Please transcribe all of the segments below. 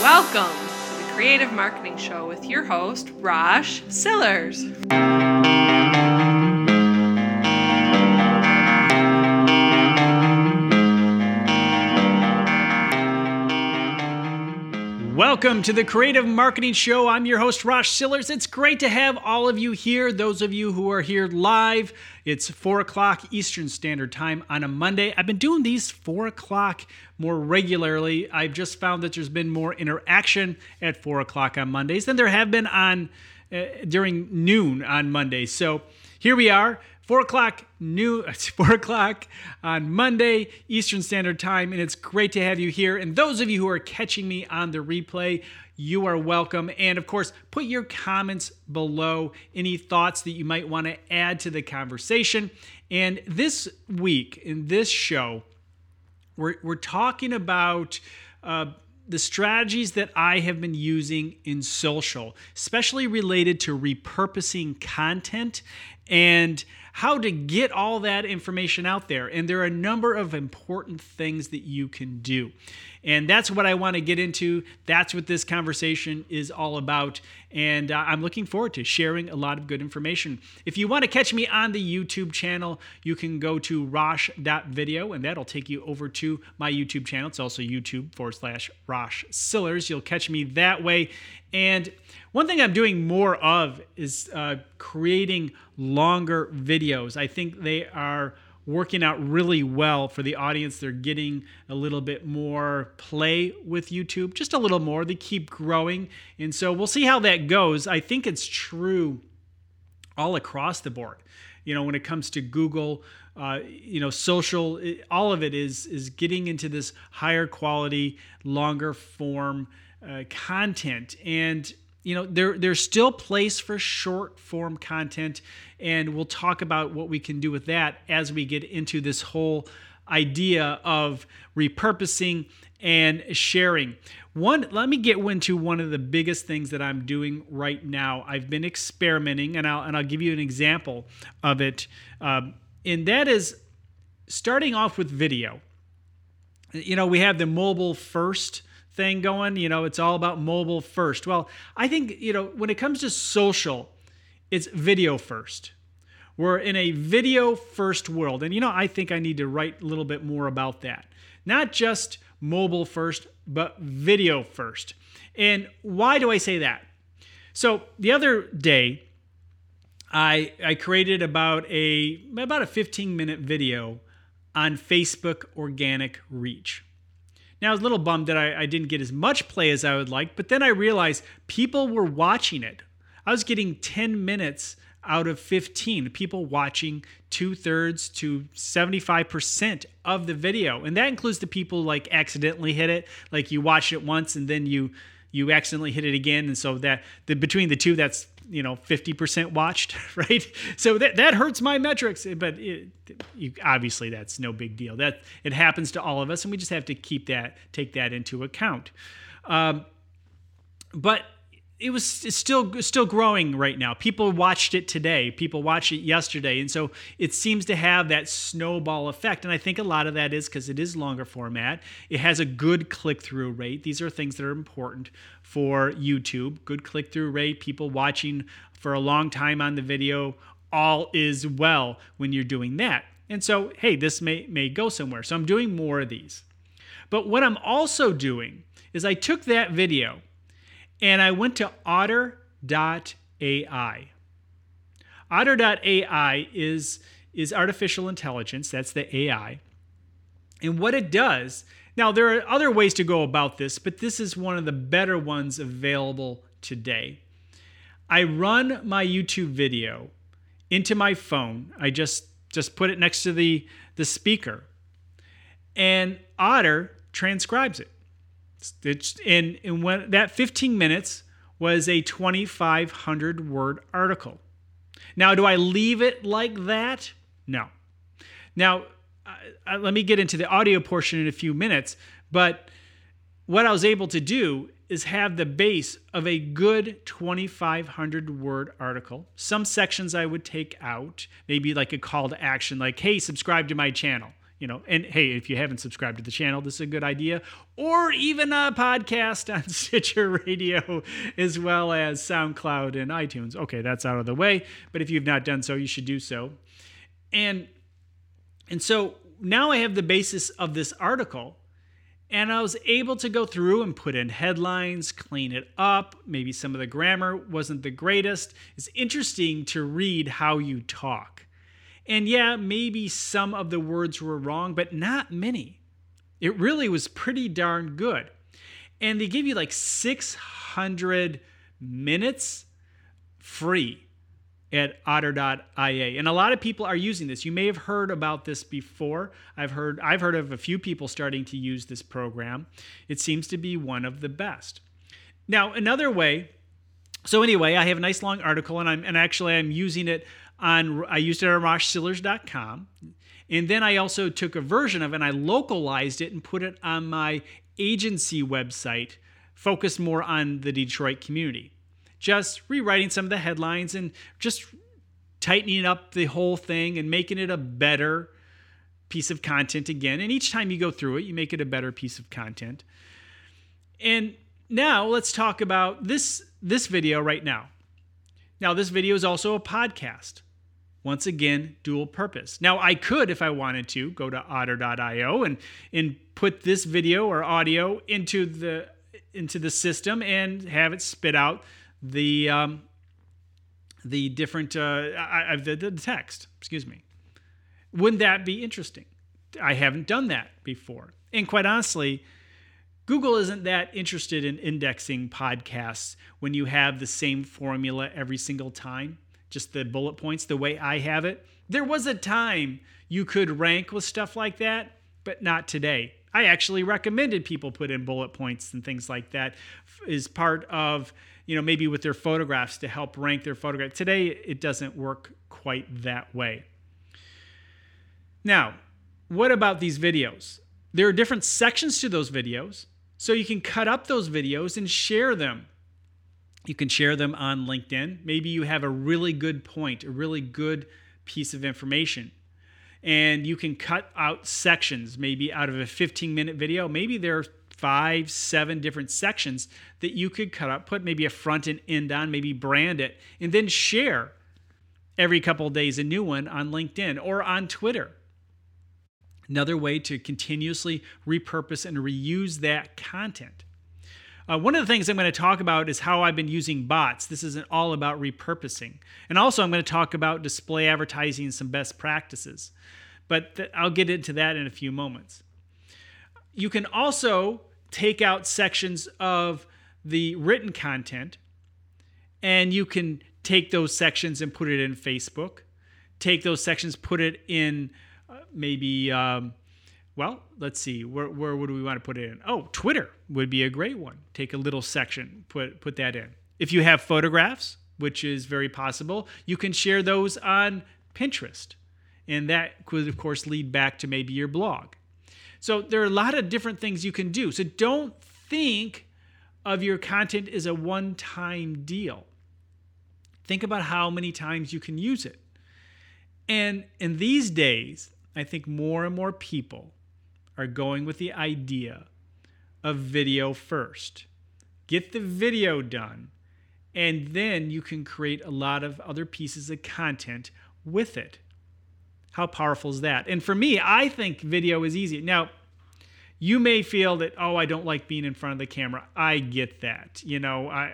Welcome to the Creative Marketing Show with your host, Rosh Sillars. Welcome to the Creative Marketing Show. I'm your host, Rosh Sillars. It's great to have all of you here. Those of you who are here live, it's 4 o'clock Eastern Standard Time on a Monday. I've been doing these 4 o'clock more regularly. I've just found that there's been more interaction at 4 o'clock on Mondays than there have been on uh, during noon on Mondays. So here we are four o'clock new four o'clock on Monday Eastern Standard Time, and it's great to have you here. And those of you who are catching me on the replay, you are welcome. And of course, put your comments below, any thoughts that you might want to add to the conversation. And this week in this show, we're, we're talking about uh, the strategies that I have been using in social, especially related to repurposing content and how to get all that information out there. And there are a number of important things that you can do. And that's what I want to get into. That's what this conversation is all about. And uh, I'm looking forward to sharing a lot of good information. If you want to catch me on the YouTube channel, you can go to rosh.video and that'll take you over to my YouTube channel. It's also YouTube forward slash Rosh Sillars. You'll catch me that way. And one thing I'm doing more of is uh, creating longer videos. I think they are working out really well for the audience. They're getting a little bit more play with YouTube, just a little more. They keep growing. And so we'll see how that goes. I think it's true all across the board. You know, when it comes to Google, uh, you know, social, it, all of it is is getting into this higher quality, longer form uh, content. And you know there there's still place for short form content and we'll talk about what we can do with that as we get into this whole idea of repurposing and sharing. One let me get into one of the biggest things that i'm doing right now. I've been experimenting and i'll, and I'll give you an example of it um, and that is starting off with video. You know we have the mobile first thing going. You know, it's all about mobile first. Well, I think, you know, when it comes to social, it's video first. We're in a video first world. And, you know, I think I need to write a little bit more about that. Not just mobile first, but video first. And why do I say that? So the other day, I, I created about a about a 15 minute video on Facebook organic reach. Now, I was a little bummed that I, I didn't get as much play as I would like, but then I realized people were watching it. I was getting 10 minutes out of 15 people watching two thirds to 75% of the video and that includes the people like accidentally hit it like you watch it once and then you you accidentally hit it again and so that the between the two that's you know 50% watched right? So that, that hurts my metrics but it, you, obviously that's no big deal. That it happens to all of us and we just have to keep that take that into account. Um, but it was still still growing right now. People watched it today. People watched it yesterday, and so it seems to have that snowball effect. And I think a lot of that is because it is longer format. It has a good click through rate. These are things that are important for YouTube. Good click through rate. People watching for a long time on the video. All is well when you're doing that. And so, hey, this may may go somewhere. So I'm doing more of these. But what I'm also doing is I took that video and I went to otter.ai. Otter.ai is, is artificial intelligence, that's the AI. And what it does, now there are other ways to go about this, but this is one of the better ones available today. I run my YouTube video into my phone. I just just put it next to the, the speaker. And Otter transcribes it. It's, and, and when that 15 minutes was a 2,500 word article. Now, do I leave it like that? No. Now, let me get into the audio portion in a few minutes, but what I was able to do is have the base of a good 2,500 word article. Some sections I would take out, maybe like a call to action, like, hey, subscribe to my channel you know, and hey, if you haven't subscribed to the channel, this is a good idea. Or even a podcast on Stitcher Radio, as well as SoundCloud and iTunes. Okay, that's out of the way. But if you've not done so, you should do so. And and so now I have the basis of this article. And I was able to go through and put in headlines, clean it up. Maybe some of the grammar wasn't the greatest. It's interesting to read how you talk. And yeah, maybe some of the words were wrong, but not many. It really was pretty darn good. And they give you like 600 minutes free at otter.ia. And a lot of people are using this. You may have heard about this before. I've heard I've heard of a few people starting to use this program. It seems to be one of the best. Now, another way so anyway, I have a nice long article and I'm and actually I'm using it on I used it on roshsillars.com. And then I also took a version of it and I localized it and put it on my agency website, focused more on the Detroit community. Just rewriting some of the headlines and just tightening up the whole thing and making it a better piece of content again. And each time you go through it, you make it a better piece of content. And now let's talk about this this video right now. Now this video is also a podcast. Once again, dual purpose. Now, I could, if I wanted to, go to otter.io and, and put this video or audio into the into the system and have it spit out the um, the different uh, I, the, the text. Excuse me. Wouldn't that be interesting? I haven't done that before, and quite honestly, Google isn't that interested in indexing podcasts when you have the same formula every single time just the bullet points the way I have it. There was a time you could rank with stuff like that, but not today. I actually recommended people put in bullet points and things like that as part of, you know, maybe with their photographs to help rank their photograph. Today, it doesn't work quite that way. Now, what about these videos? There are different sections to those videos, so you can cut up those videos and share them you can share them on LinkedIn. Maybe you have a really good point, a really good piece of information. And you can cut out sections, maybe out of a 15 minute video. Maybe there are five, seven different sections that you could cut out, put maybe a front and end on, maybe brand it, and then share every couple days a new one on LinkedIn or on Twitter. Another way to continuously repurpose and reuse that content. Uh, one of the things I'm going to talk about is how I've been using bots. This isn't all about repurposing. And also, I'm going to talk about display advertising and some best practices. But th- I'll get into that in a few moments. You can also take out sections of the written content and you can take those sections and put it in Facebook. Take those sections, put it in uh, maybe um, well, let's see. Where, where would we want to put it in? Oh, Twitter would be a great one. Take a little section, put put that in. If you have photographs, which is very possible, you can share those on Pinterest. And that could, of course, lead back to maybe your blog. So there are a lot of different things you can do. So don't think of your content as a one time deal. Think about how many times you can use it. And in these days, I think more and more people are going with the idea of video first. Get the video done, and then you can create a lot of other pieces of content with it. How powerful is that? And for me, I think video is easy. Now, you may feel that, oh, I don't like being in front of the camera. I get that. You know, I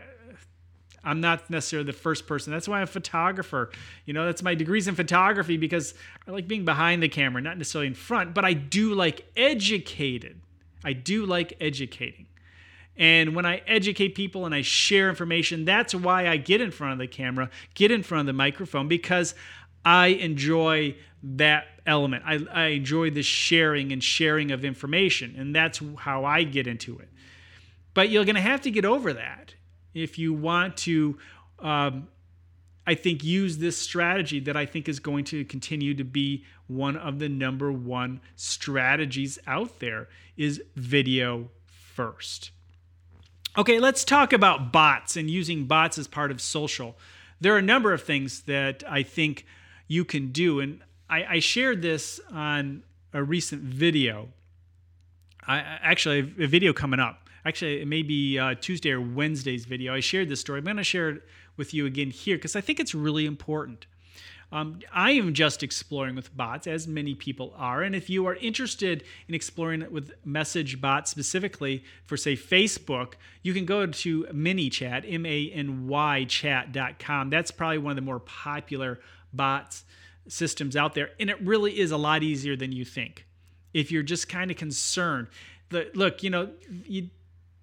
I'm not necessarily the first person. That's why I'm a photographer. You know, that's my degrees in photography because I like being behind the camera, not necessarily in front, but I do like educated. I do like educating. And when I educate people and I share information, that's why I get in front of the camera, get in front of the microphone, because I enjoy that element. I, I enjoy the sharing and sharing of information, and that's how I get into it. But you're going to have to get over that if you want to, um, I think, use this strategy that I think is going to continue to be one of the number one strategies out there is video first. Okay, let's talk about bots and using bots as part of social. There are a number of things that I think you can do, and I, I shared this on a recent video. I actually a video coming up. Actually, it may be uh, Tuesday or Wednesday's video. I shared this story. I'm going to share it with you again here because I think it's really important. Um, I am just exploring with bots, as many people are. And if you are interested in exploring it with message bots specifically for, say, Facebook, you can go to ManyChat, M A N Y chat.com. That's probably one of the more popular bots systems out there. And it really is a lot easier than you think. If you're just kind of concerned, the, look, you know, you,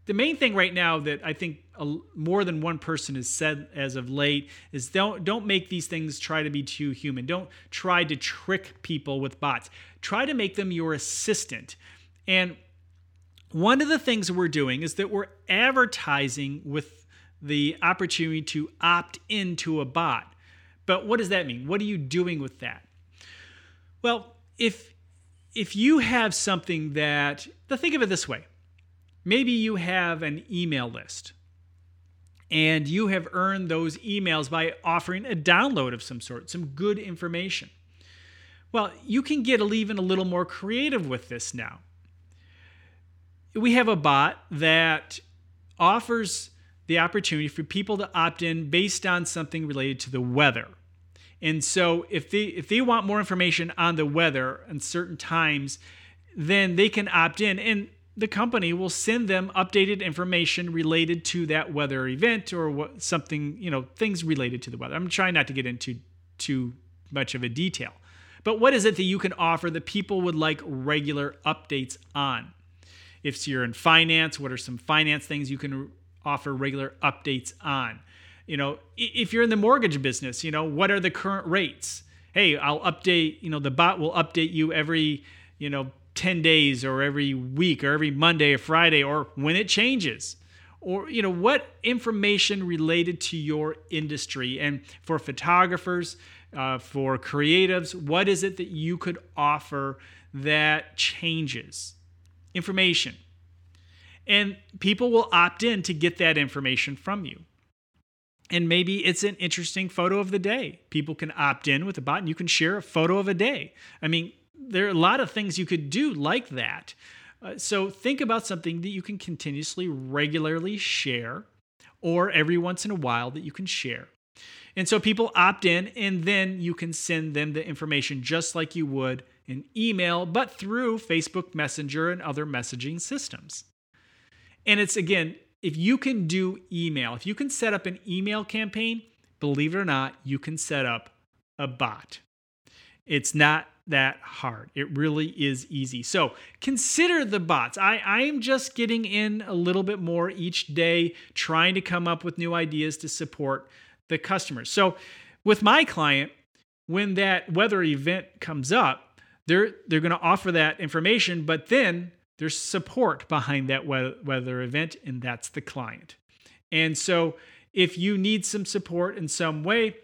the main thing right now that I think a, more than one person has said as of late is don't don't make these things try to be too human. Don't try to trick people with bots. Try to make them your assistant. And one of the things we're doing is that we're advertising with the opportunity to opt into a bot. But what does that mean? What are you doing with that? Well, if if you have something that, think of it this way Maybe you have an email list and you have earned those emails by offering a download of some sort, some good information. Well, you can get even a little more creative with this now. We have a bot that offers the opportunity for people to opt in based on something related to the weather. And so if they if they want more information on the weather and certain times, then they can opt in. And the company will send them updated information related to that weather event or what something, you know, things related to the weather. I'm trying not to get into too much of a detail. But what is it that you can offer that people would like regular updates on? If you're in finance, what are some finance things you can offer regular updates on? You know, if you're in the mortgage business, you know, what are the current rates? Hey, I'll update, you know, the bot will update you every, you know, 10 days or every week or every Monday or Friday or when it changes? Or, you know, what information related to your industry? And for photographers, uh, for creatives, what is it that you could offer that changes? Information. And people will opt in to get that information from you. And maybe it's an interesting photo of the day. People can opt in with a bot and you can share a photo of a day. I mean, there are a lot of things you could do like that. Uh, so think about something that you can continuously, regularly share, or every once in a while that you can share. And so people opt in, and then you can send them the information just like you would an email, but through Facebook Messenger and other messaging systems. And it's again, if you can do email, if you can set up an email campaign, believe it or not, you can set up a bot. It's not that hard. It really is easy. So consider the bots. I, I am just getting in a little bit more each day, trying to come up with new ideas to support the customers. So with my client, when that weather event comes up, they're they're going to offer that information, but then there's support behind that weather event, and that's the client. And so if you need some support in some way,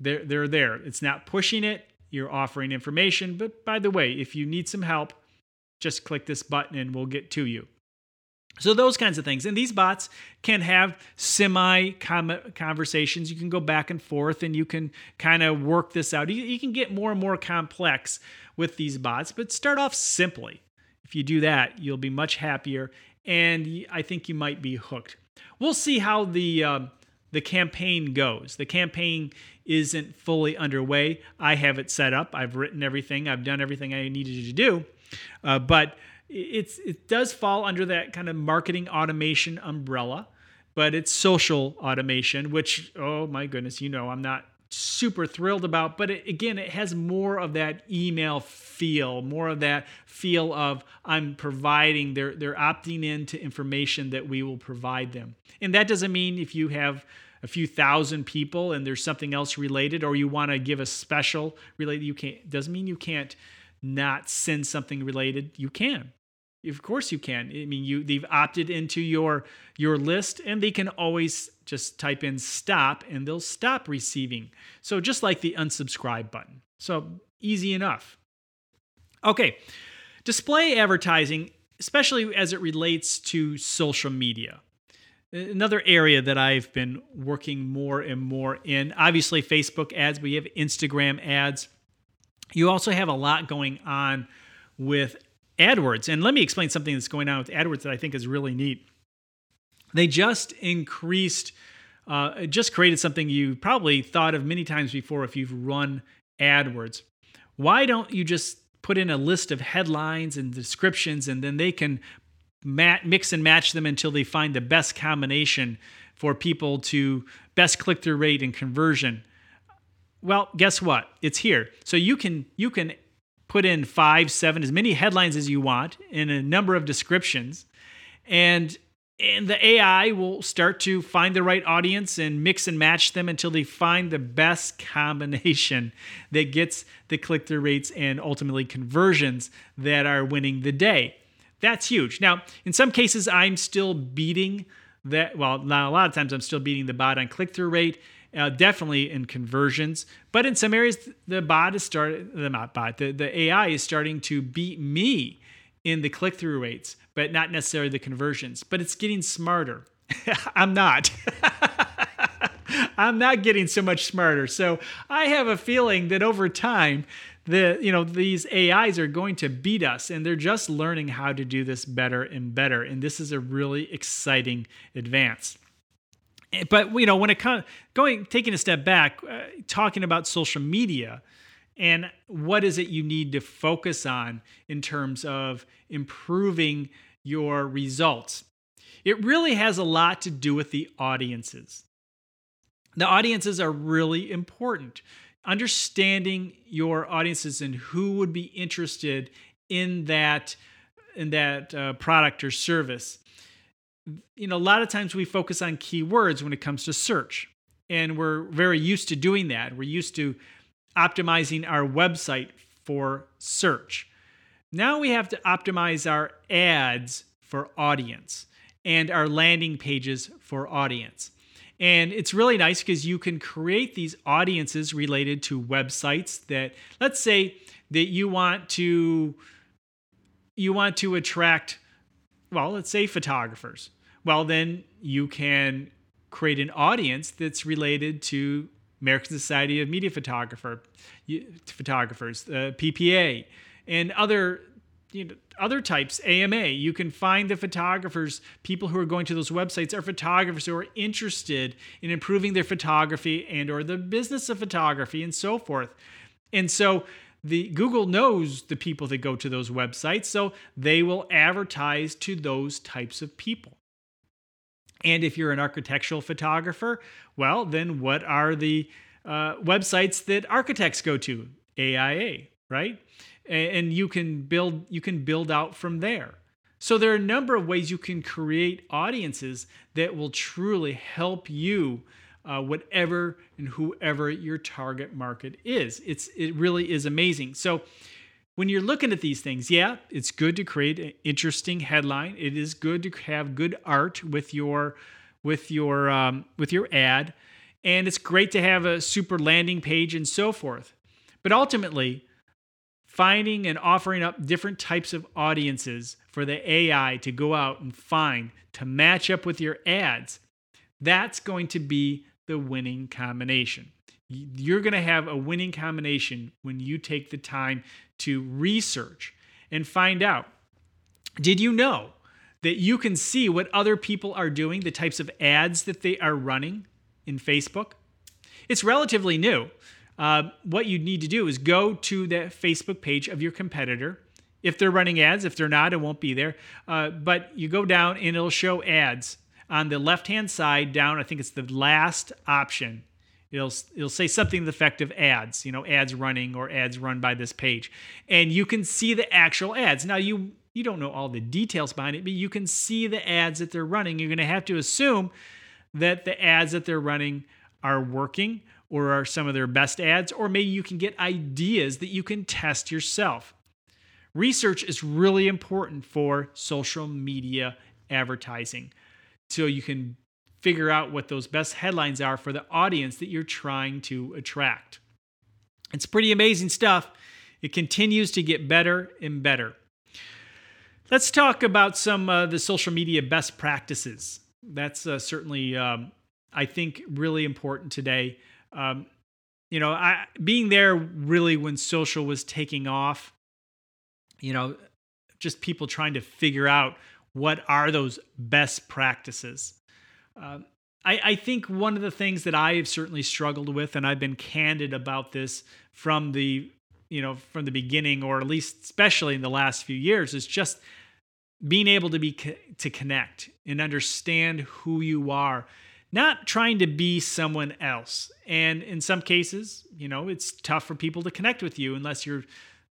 they're, they're there. It's not pushing it, you're offering information. But by the way, if you need some help, just click this button and we'll get to you. So, those kinds of things. And these bots can have semi conversations. You can go back and forth and you can kind of work this out. You, can get more and more complex with these bots, but start off simply. If you do that, you'll be much happier. And I think you might be hooked. We'll see how the. Uh, the campaign goes. The campaign isn't fully underway. I have it set up. I've written everything. I've done everything I needed to do. Uh, but it's it does fall under that kind of marketing automation umbrella, but it's social automation, which oh my goodness, you know I'm not super thrilled about. But it, again, it has more of that email feel, more of that feel of I'm providing. They're they're opting into information that we will provide them, and that doesn't mean if you have a few thousand people and there's something else related, or you want to give a special related, you can't. Doesn't mean you can't not send something related. You can. Of course you can. I mean, you they've opted into your your list, and they can always just type in stop, and they'll stop receiving. So just like the unsubscribe button. So easy enough. Okay, display advertising, especially as it relates to social media. Another area that I've been working more and more in, obviously Facebook ads, but you have Instagram ads. You also have a lot going on with AdWords. And let me explain something that's going on with AdWords that I think is really neat. They just increased, uh, just created something you probably thought of many times before if you've run AdWords. Why don't you just put in a list of headlines and descriptions and then they can mat- mix and match them until they find the best combination for people to best click through rate and conversion? Well, guess what? It's here. So you can you can put in five, seven, as many headlines as you want in a number of descriptions, and and the AI will start to find the right audience and mix and match them until they find the best combination that gets the click through rates and ultimately conversions that are winning the day. That's huge. Now, in some cases, I'm still beating that. Well, now a lot of times I'm still beating the bot on click through rate uh, definitely in conversions. But in some areas, the bot is starting, the not bot, the, the AI is starting to beat me in the click through rates, but not necessarily the conversions. But it's getting smarter. I'm not. I'm not getting so much smarter. So I have a feeling that over time, the you know these AIs are going to beat us, and they're just learning how to do this better and better. And this is a really exciting advance. Eh, but you know when it comes going taking a step back uh, talking about social media and what is it you need to focus on in terms of improving your results it really has a lot to do with the audiences the audiences are really important understanding your audiences and who would be interested in that in that uh, product or service you know, a lot of times we focus on keywords when it comes to search. And we're very used to doing that. We're used to optimizing our website for search. Now we have to optimize our ads for audience and our landing pages for audience. And it's really nice because you can create these audiences related to websites that let's say that you want to you want to attract well, let's say photographers. Well, then you can create an audience that's related to American Society of Media Photographer, photographers, uh, PPA, and other you know, other types, AMA. You can find the photographers, people who are going to those websites are photographers who are interested in improving their photography and or the business of photography and so forth. And so the Google knows the people that go to those websites, so they will advertise to those types of people. And if you're an architectural photographer, well, then what are the uh, websites that architects go to? AIA, right? And you can build you can build out from there. So there are a number of ways you can create audiences that will truly help you, uh, whatever and whoever your target market is. It's it really is amazing. So when you're looking at these things, yeah, it's good to create an interesting headline. It is good to have good art with your with your um, with your ad, and it's great to have a super landing page and so forth. But ultimately, finding and offering up different types of audiences for the AI to go out and find to match up with your ads, that's going to be the winning combination. You're going to have a winning combination when you take the time to research and find out. Did you know that you can see what other people are doing, the types of ads that they are running in Facebook? It's relatively new. Uh, what you need to do is go to the Facebook page of your competitor. If they're running ads, if they're not, it won't be there. Uh, but you go down and it'll show ads on the left hand side down. I think it's the last option It'll it'll say something to the effect of ads, you know, ads running or ads run by this page, and you can see the actual ads. Now you you don't know all the details behind it, but you can see the ads that they're running. You're going to have to assume that the ads that they're running are working or are some of their best ads, or maybe you can get ideas that you can test yourself. Research is really important for social media advertising. So you can figure out what those best headlines are for the audience that you're trying to attract. It's pretty amazing stuff. It continues to get better and better. Let's talk about some of uh, the social media best practices. That's uh, certainly, um, I think, really important today. Um, you know, I, being there really when social was taking off, you know, just people trying to figure out what are those best practices. Uh, I, I think one of the things that I have certainly struggled with, and I've been candid about this from the you know from the beginning, or at least especially in the last few years, is just being able to be to connect and understand who you are not trying to be someone else. And in some cases you know it's tough for people to connect with you unless you're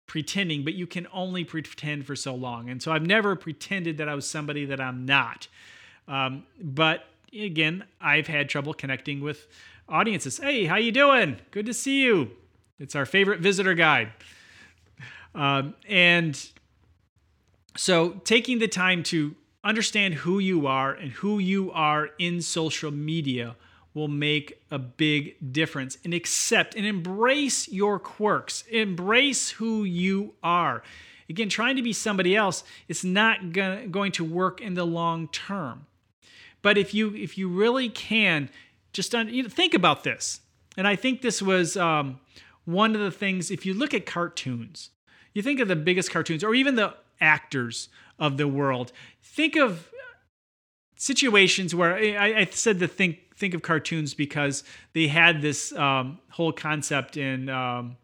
pretending but you can only pretend for so long. And so i've never pretended that i was somebody that i'm not. Um, but again i've had trouble connecting with audiences. Hey how you doing? Good to see you. It's our favorite visitor guide. Um, and so, taking the time to understand who you are and who you are in social media will make a big difference and accept and embrace your quirks, embrace who you are. Again, trying to be somebody else is not going to work in the long term. But if you if you really can, just un, you know, think about this. And I think this was um, one of the things. If you look at cartoons, you think of the biggest cartoons, or even the actors of the world. Think of situations where I, I said to think think of cartoons because they had this um, whole concept in um,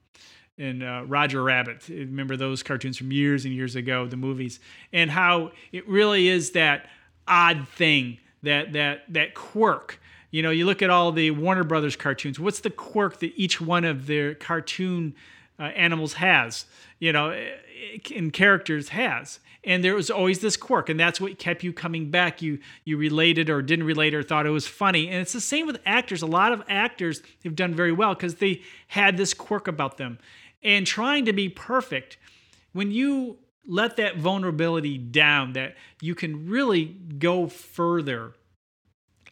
in uh, Roger Rabbit. Remember those cartoons from years and years ago, the movies, and how it really is that odd thing, that that that quirk. You know, you look at all the Warner Brothers cartoons. What's the quirk that each one of their cartoon uh, animals has? You know, in characters has. And there was always this quirk and that's what kept you coming back. You you related or didn't relate or thought it was funny. And it's the same with actors. A lot of actors have done very well because they had this quirk about them. And trying to be perfect when you let that vulnerability down that you can really go further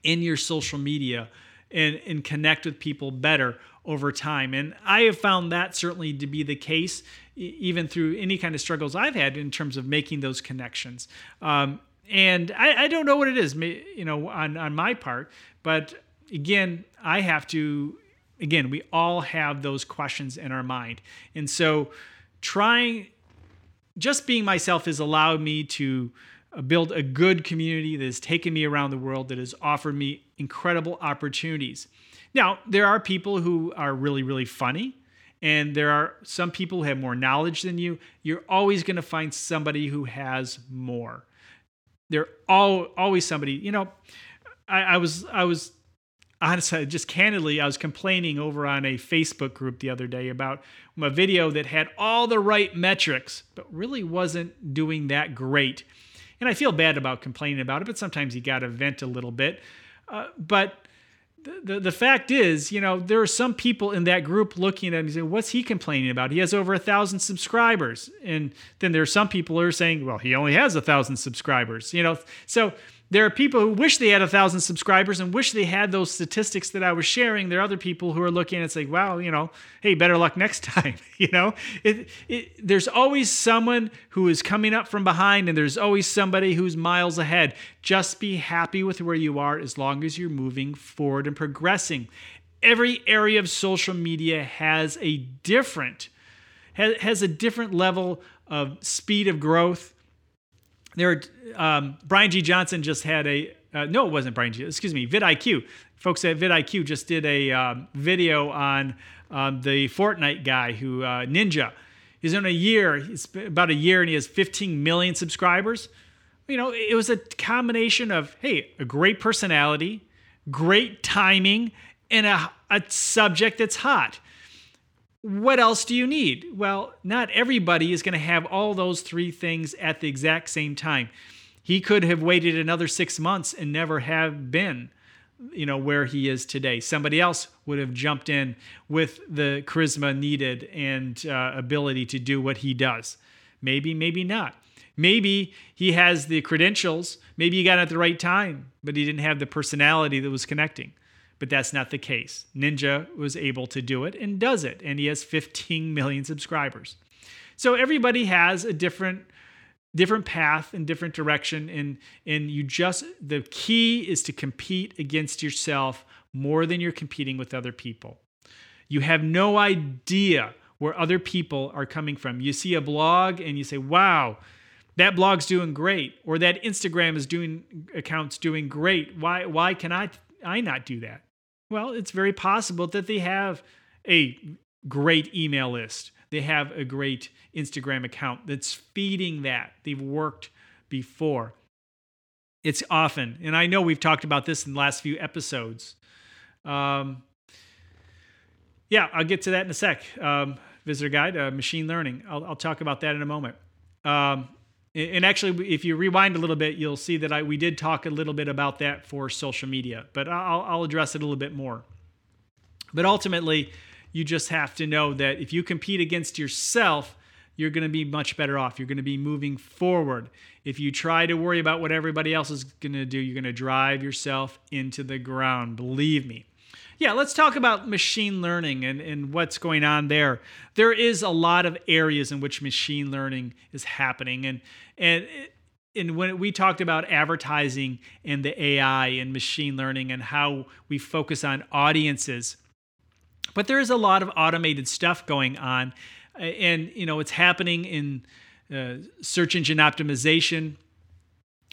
in your social media and, and connect with people better over time. And I have found that certainly to be the case, even through any kind of struggles I've had in terms of making those connections. Um, and I, I, don't know what it is, you know, on, on my part, but again, I have to, again, we all have those questions in our mind. And so trying, just being myself has allowed me to uh, build a good community that has taken me around the world, that has offered me incredible opportunities. Now, there are people who are really, really funny, and there are some people who have more knowledge than you. You're always going to find somebody who has more. They're all always somebody. You know, I, I was I was honestly just candidly I was complaining over on a Facebook group the other day about a video that had all the right metrics, but really wasn't doing that great. And I feel bad about complaining about it, but sometimes you got to vent a little bit. Uh, but the, the, fact is, you know, there are some people in that group looking at him and saying, what's he complaining about? He has over a thousand subscribers. And then there are some people who are saying, well, he only has a thousand subscribers, you know. So there are people who wish they had a thousand subscribers and wish they had those statistics that I was sharing. There are other people who are looking and saying, "Well, you know, hey, better luck next time." you know, it, it, there's always someone who is coming up from behind, and there's always somebody who's miles ahead. Just be happy with where you are as long as you're moving forward and progressing. Every area of social media has a different has a different level of speed of growth there um, Brian G. Johnson just had a uh, no, it wasn't Brian G. Excuse me, vidIQ. Folks at vidIQ just did a um, video on um, the Fortnite guy who uh, Ninja. He's in a year. It's about a year, and he has 15 million subscribers. You know, it was a combination of hey, a great personality, great timing, and a, a subject that's hot what else do you need? Well, not everybody is going to have all those three things at the exact same time. He could have waited another six months and never have been, you know, where he is today. Somebody else would have jumped in with the charisma needed and uh, ability to do what he does. Maybe, maybe not. Maybe he has the credentials. Maybe he got it at the right time, but he didn't have the personality that was connecting but that's not the case. Ninja was able to do it and does it, and he has 15 million subscribers. So everybody has a different different path and different direction and and you just the key is to compete against yourself more than you're competing with other people. You have no idea where other people are coming from. You see a blog and you say, wow, that blog's doing great, or that Instagram is doing accounts doing great. Why why can I I not do that? Well, it's very possible that they have a great email list. They have a great Instagram account that's feeding that. They've worked before. It's often, and I know we've talked about this in the last few episodes. Um, yeah, I'll get to that in a sec. Um, visitor guide, uh, machine learning. I'll, I'll, talk about that in a moment. Um, and actually, if you rewind a little bit, you'll see that I, we did talk a little bit about that for social media, but I'll, I'll address it a little bit more. But ultimately, you just have to know that if you compete against yourself, you're going to be much better off. You're going to be moving forward. If you try to worry about what everybody else is going to do, you're going to drive yourself into the ground. Believe me. Yeah, let's talk about machine learning and, and what's going on there. There is a lot of areas in which machine learning is happening. And, and, and when we talked about advertising and the AI and machine learning and how we focus on audiences, but there is a lot of automated stuff going on and you know it's happening in uh, search engine optimization.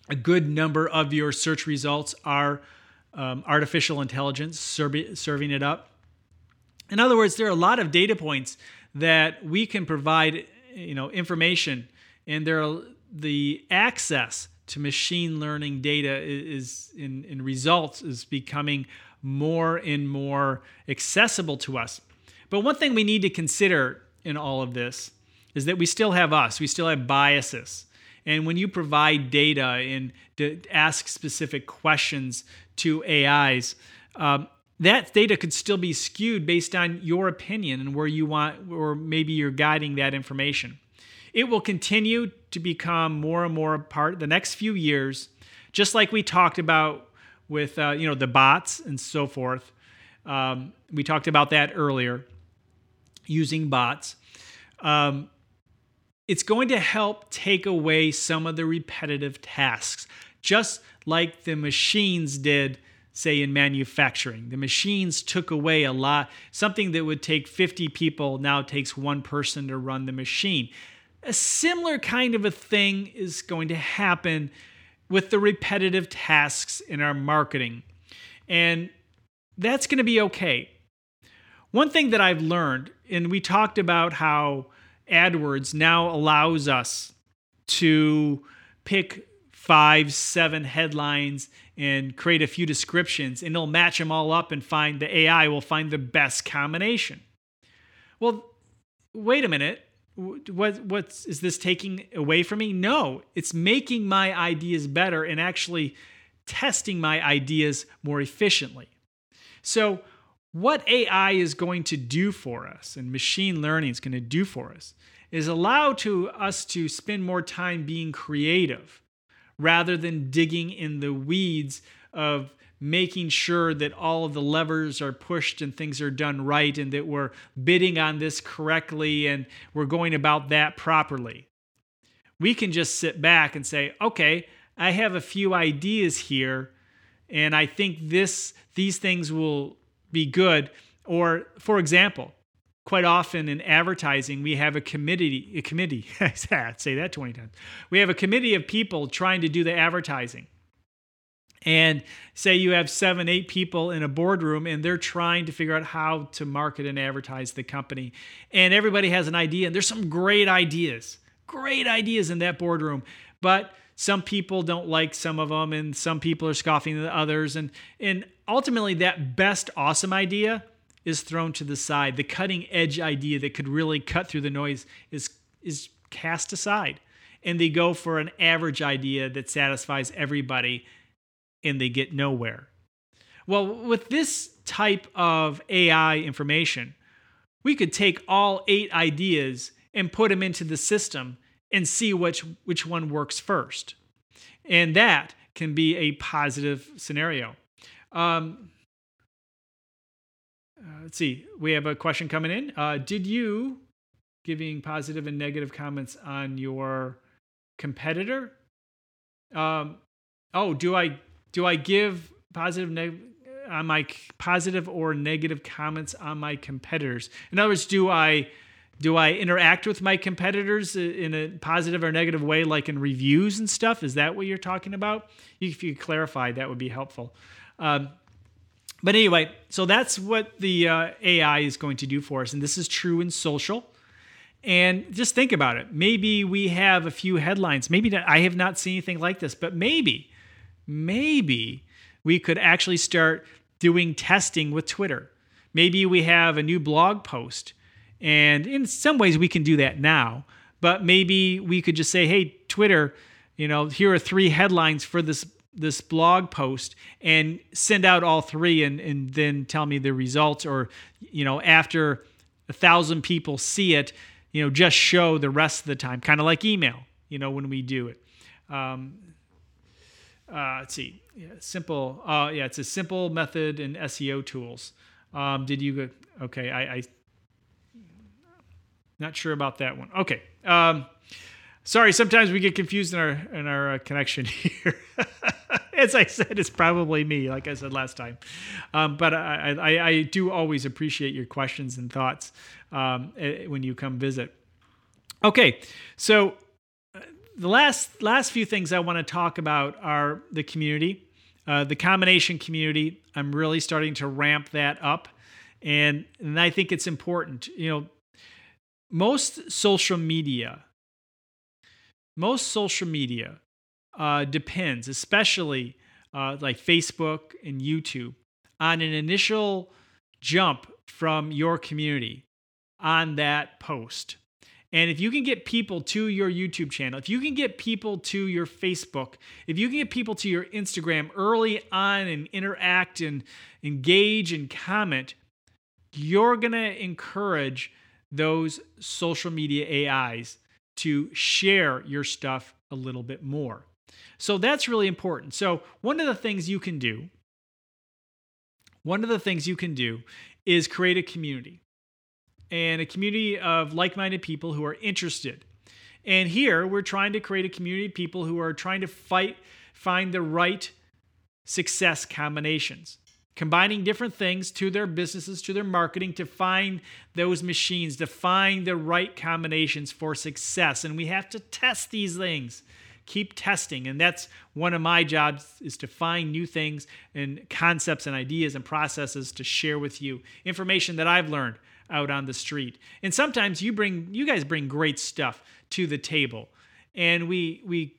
A good number of your search results are um, artificial intelligence serving it up. In other words, there are a lot of data points that we can provide, you know, information, and there are the access to machine learning data is in, in results is becoming more and more accessible to us. But one thing we need to consider in all of this is that we still have us, we still have biases. And when you provide data and to ask specific questions to AIs, um, that data could still be skewed based on your opinion and where you want, or maybe you're guiding that information. It will continue to become more and more a part the next few years, just like we talked about with uh, you know the bots and so forth. Um, we talked about that earlier using bots. Um, it's going to help take away some of the repetitive tasks, just like the machines did, say, in manufacturing. The machines took away a lot. Something that would take 50 people now takes one person to run the machine. A similar kind of a thing is going to happen with the repetitive tasks in our marketing. And that's going to be okay. One thing that I've learned, and we talked about how AdWords now allows us to pick five, seven headlines and create a few descriptions, and it'll match them all up and find the AI will find the best combination. Well, wait a minute. What what's is this taking away from me? No, it's making my ideas better and actually testing my ideas more efficiently. So what AI is going to do for us and machine learning is going to do for us is allow to us to spend more time being creative rather than digging in the weeds of making sure that all of the levers are pushed and things are done right and that we're bidding on this correctly and we're going about that properly. We can just sit back and say, "Okay, I have a few ideas here and I think this these things will be good. Or, for example, quite often in advertising, we have a committee, a committee, say that 20 times. We have a committee of people trying to do the advertising. And say you have seven, eight people in a boardroom and they're trying to figure out how to market and advertise the company. And everybody has an idea, and there's some great ideas, great ideas in that boardroom. But some people don't like some of them and some people are scoffing at others and and ultimately that best awesome idea is thrown to the side the cutting edge idea that could really cut through the noise is is cast aside and they go for an average idea that satisfies everybody and they get nowhere well with this type of ai information we could take all eight ideas and put them into the system and see which which one works first. And that can be a positive scenario. Um, uh, let's see. We have a question coming in. Uh, did you giving positive and negative comments on your competitor? Um, oh, do I do I give positive neg- on my positive or negative comments on my competitors? In other words, do I do I interact with my competitors in a positive or negative way, like in reviews and stuff? Is that what you're talking about? If you could clarify, that would be helpful. Um, but anyway, so that's what the uh, AI is going to do for us. And this is true in social. And just think about it. Maybe we have a few headlines. Maybe I have not seen anything like this, but maybe, maybe we could actually start doing testing with Twitter. Maybe we have a new blog post. And in some ways, we can do that now. But maybe we could just say, hey, Twitter, you know, here are three headlines for this this blog post and send out all three and, and then tell me the results or you know after a thousand people see it you know just show the rest of the time kind of like email you know when we do it. Um, uh, let's see yeah, simple uh, yeah it's a simple method in seo tools. Um, did you go okay I, I not sure about that one. Okay um, sorry sometimes we get confused in our in our uh, connection here as I said, it's probably me, like I said last time. Um, but I, I, I, do always appreciate your questions and thoughts um, eh, when you come visit. Okay, so uh, the last last few things I want to talk about are the community, uh, the combination community. I'm really starting to ramp that up, and and I think it's important. You know, most social media, most social media uh, depends, especially uh, like Facebook and YouTube, on an initial jump from your community on that post. And if you can get people to your YouTube channel, if you can get people to your Facebook, if you can get people to your Instagram early on and interact and engage and comment, you're going to encourage those social media AIs to share your stuff a little bit more. So that's really important. So, one of the things you can do, one of the things you can do is create a community and a community of like minded people who are interested. And here we're trying to create a community of people who are trying to fight, find the right success combinations, combining different things to their businesses, to their marketing, to find those machines, to find the right combinations for success. And we have to test these things keep testing. And that's one of my jobs is to find new things and concepts and ideas and processes to share with you. Information that i've learned out on the street. And sometimes you bring you guys bring great stuff to the table. And we we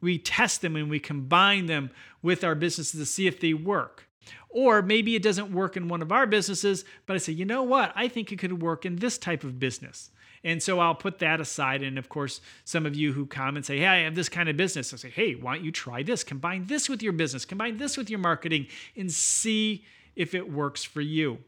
we test them and we combine them with our businesses to see if they work. Or maybe it doesn't work in one of our businesses but i say you know what? I think it could work in this type of business and so I'll put that aside. And of course, some of you who come and say, Hey, I have this kind of business, I say, Hey, why don't you try this? Combine this with your business, combine this with your marketing, and see if it works for you.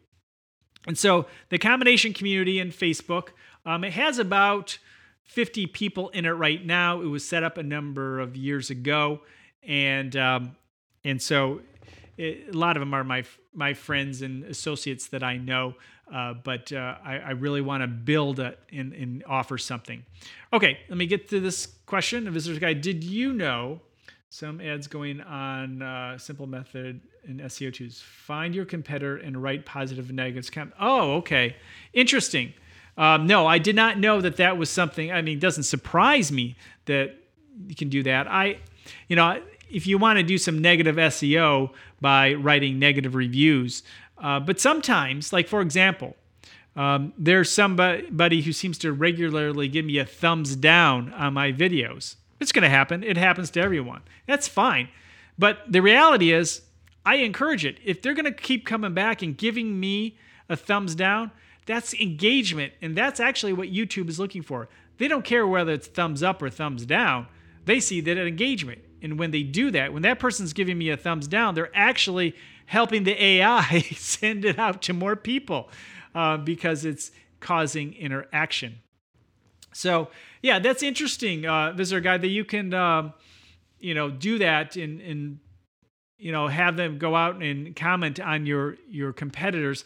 And so the combination community in Facebook, um, it has about 50 people in it right now. It was set up a number of years ago. And um, and so it, a lot of them are my my friends and associates that I know. Uh, but uh, I, I, really want to build a, and, and, offer something. Okay, let me get to this question. The visitor's guide. Did you know some ads going on uh, simple method in SEO tools? Find your competitor and write positive and negatives. Oh, okay, interesting. Um, no, I did not know that that was something. I mean, it doesn't surprise me that you can do that. I, you know, if you want to do some negative SEO by writing negative reviews, uh, but sometimes, like for example, um, there's somebody who seems to regularly give me a thumbs down on my videos. It's going to happen. It happens to everyone. That's fine. But the reality is, I encourage it. If they're going to keep coming back and giving me a thumbs down, that's engagement. And that's actually what YouTube is looking for. They don't care whether it's thumbs up or thumbs down, they see that engagement. And when they do that, when that person's giving me a thumbs down, they're actually helping the AI send it out to more people uh, because it's causing interaction. So yeah, that's interesting, uh, visitor guide, that you can um, you know do that and and you know have them go out and comment on your your competitors.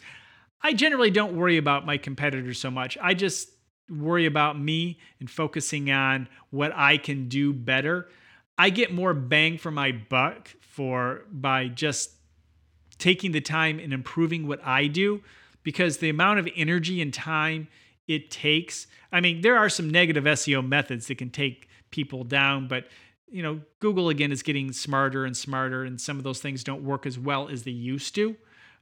I generally don't worry about my competitors so much. I just worry about me and focusing on what I can do better. I get more bang for my buck for by just taking the time and improving what I do because the amount of energy and time it takes. I mean, there are some negative SEO methods that can take people down, but you know, Google again is getting smarter and smarter, and some of those things don't work as well as they used to.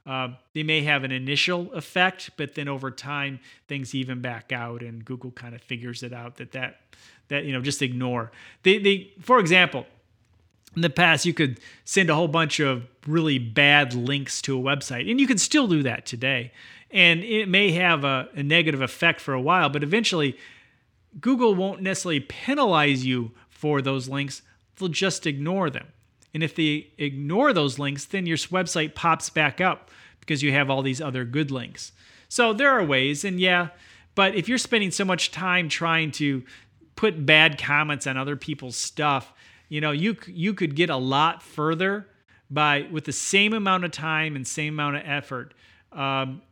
Uh, they may have an initial effect, but then over time things even back out, and Google kind of figures it out that that that you know just ignore. They they for example, in the past you could send a whole bunch of really bad links to a website, and you can still do that today, and it may have a, a negative effect for a while, but eventually Google won't necessarily penalize you for those links; they'll just ignore them. And if they ignore those links, then your website pops back up because you have all these other good links. So there are ways, and yeah, but if you're spending so much time trying to put bad comments on other people's stuff, you know, you you could get a lot further by with the same amount of time and same amount of effort, um,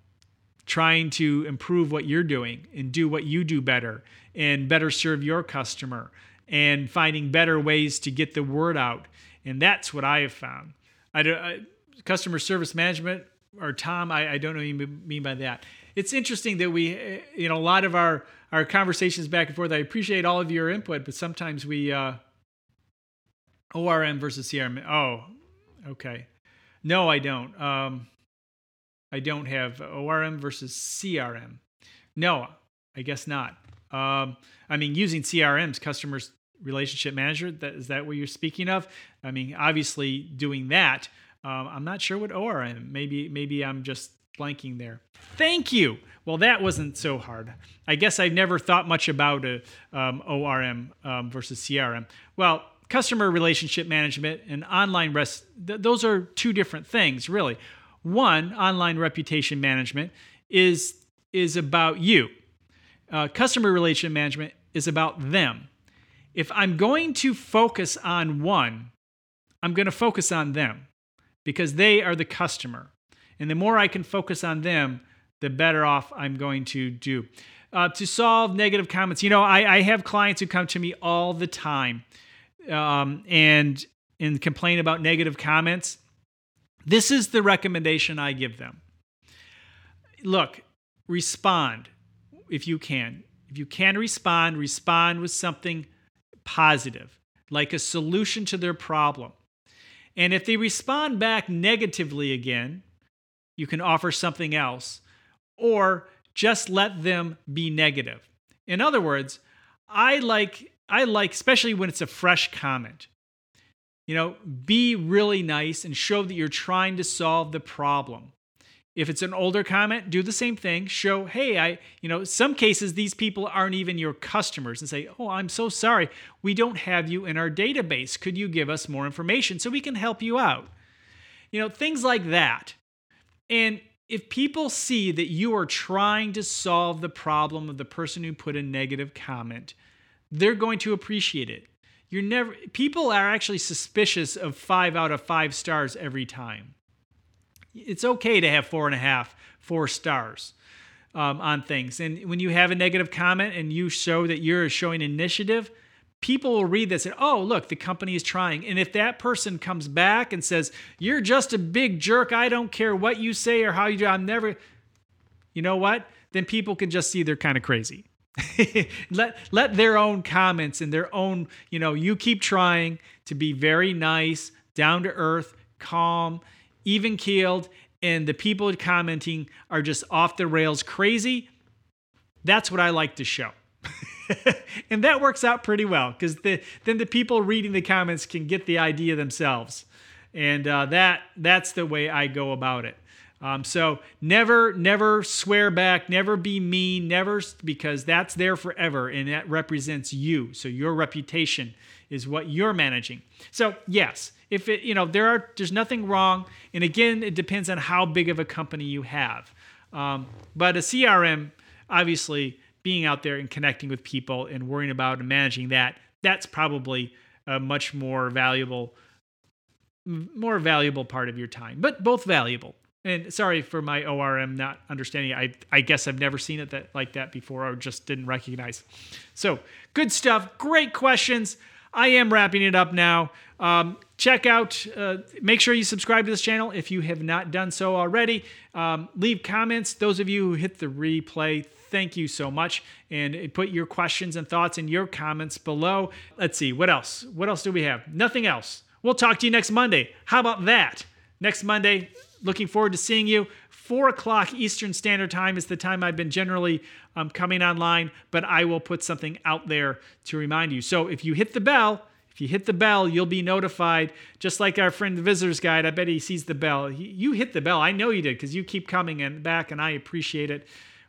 trying to improve what you're doing and do what you do better and better serve your customer and finding better ways to get the word out. And that's what I have found. I, I customer service management or Tom, I, I don't know what you mean by that. It's interesting that we, eh, you know, a lot of our our conversations back and forth. I appreciate all of your input, but sometimes we uh, ORM versus CRM. Oh, okay. No, I don't. Um, I don't have ORM versus CRM. No, I guess not. Um, I mean, using CRMs, customers relationship manager. That is that what you're speaking of? I mean, obviously doing that um, I'm not sure what ORM. Maybe maybe I'm just blanking there. Thank you. Well, that wasn't so hard. I guess I've never thought much about a, um, ORM um, versus CRM. Well, customer relationship management and online rest, th- those are two different things, really. One, online reputation management is is about you. Uh, customer relation management is about them. If I'm going to focus on one, I'm going to focus on them because they are the customer. And the more I can focus on them, the better off I'm going to do. Uh, to solve negative comments, you know, I, I, have clients who come to me all the time um, and and complain about negative comments. This is the recommendation I give them. Look, respond if you can. If you can respond, respond with something positive, like a solution to their problem. And if they respond back negatively again, you can offer something else or just let them be negative. In other words, I like I like especially when it's a fresh comment. You know, be really nice and show that you're trying to solve the problem. If it's an older comment, do the same thing. Show, hey, I, you know, some cases these people aren't even your customers and say, oh, I'm so sorry. We don't have you in our database. Could you give us more information so we can help you out? You know, things like that. And if people see that you are trying to solve the problem of the person who put a negative comment, they're going to appreciate it. You're never, people are actually suspicious of five out of five stars every time. It's okay to have four and a half, four stars um, on things. And when you have a negative comment and you show that you're showing initiative, people will read this and oh look the company is trying. And if that person comes back and says you're just a big jerk. I don't care what you say or how you do. I'm never you know what? Then people can just see they're kind of crazy let let their own comments and their own you know you keep trying to be very nice down to earth calm even keeled, and the people commenting are just off the rails crazy, that's what I like to show. and that works out pretty well because the, then the people reading the comments can get the idea themselves. And uh, that that's the way I go about it. Um, so never, never swear back, never be mean, never, because that's there forever and that represents you. So your reputation is what you're managing. So yes, if it, you know, there are, there's nothing wrong. And again, it depends on how big of a company you have. Um, but a CRM, obviously, being out there and connecting with people and worrying about and managing that, that's probably a much more valuable, more valuable part of your time. But both valuable. And sorry for my ORM not understanding. I I guess I've never seen it that like that before, or just didn't recognize. So good stuff. Great questions. I am wrapping it up now. Um, check out, uh, make sure you subscribe to this channel if you have not done so already. Um, leave comments. Those of you who hit the replay, thank you so much. And put your questions and thoughts in your comments below. Let's see, what else? What else do we have? Nothing else. We'll talk to you next Monday. How about that? Next Monday, looking forward to seeing you. Four o'clock Eastern Standard Time is the time I've been generally um, coming online, but I will put something out there to remind you. So if you hit the bell, if you hit the bell, you'll be notified. Just like our friend the Visitor's Guide, I bet he sees the bell. You hit the bell. I know you did because you keep coming and back, and I appreciate it.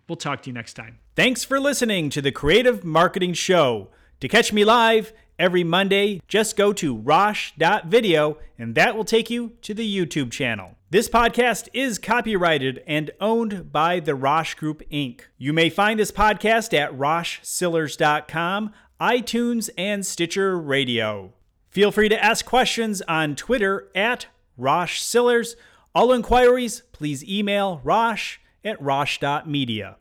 We'll talk to you next time. Thanks for listening to the Creative Marketing Show. To catch me live every Monday, just go to rosh.video and that will take you to the YouTube channel. This podcast is copyrighted and owned by the Rosh Group Inc. You may find this podcast at roshsillars.com, iTunes, and Stitcher Radio. Feel free to ask questions on Twitter at Rosh Sillars. All inquiries, please email rosh at rosh.media.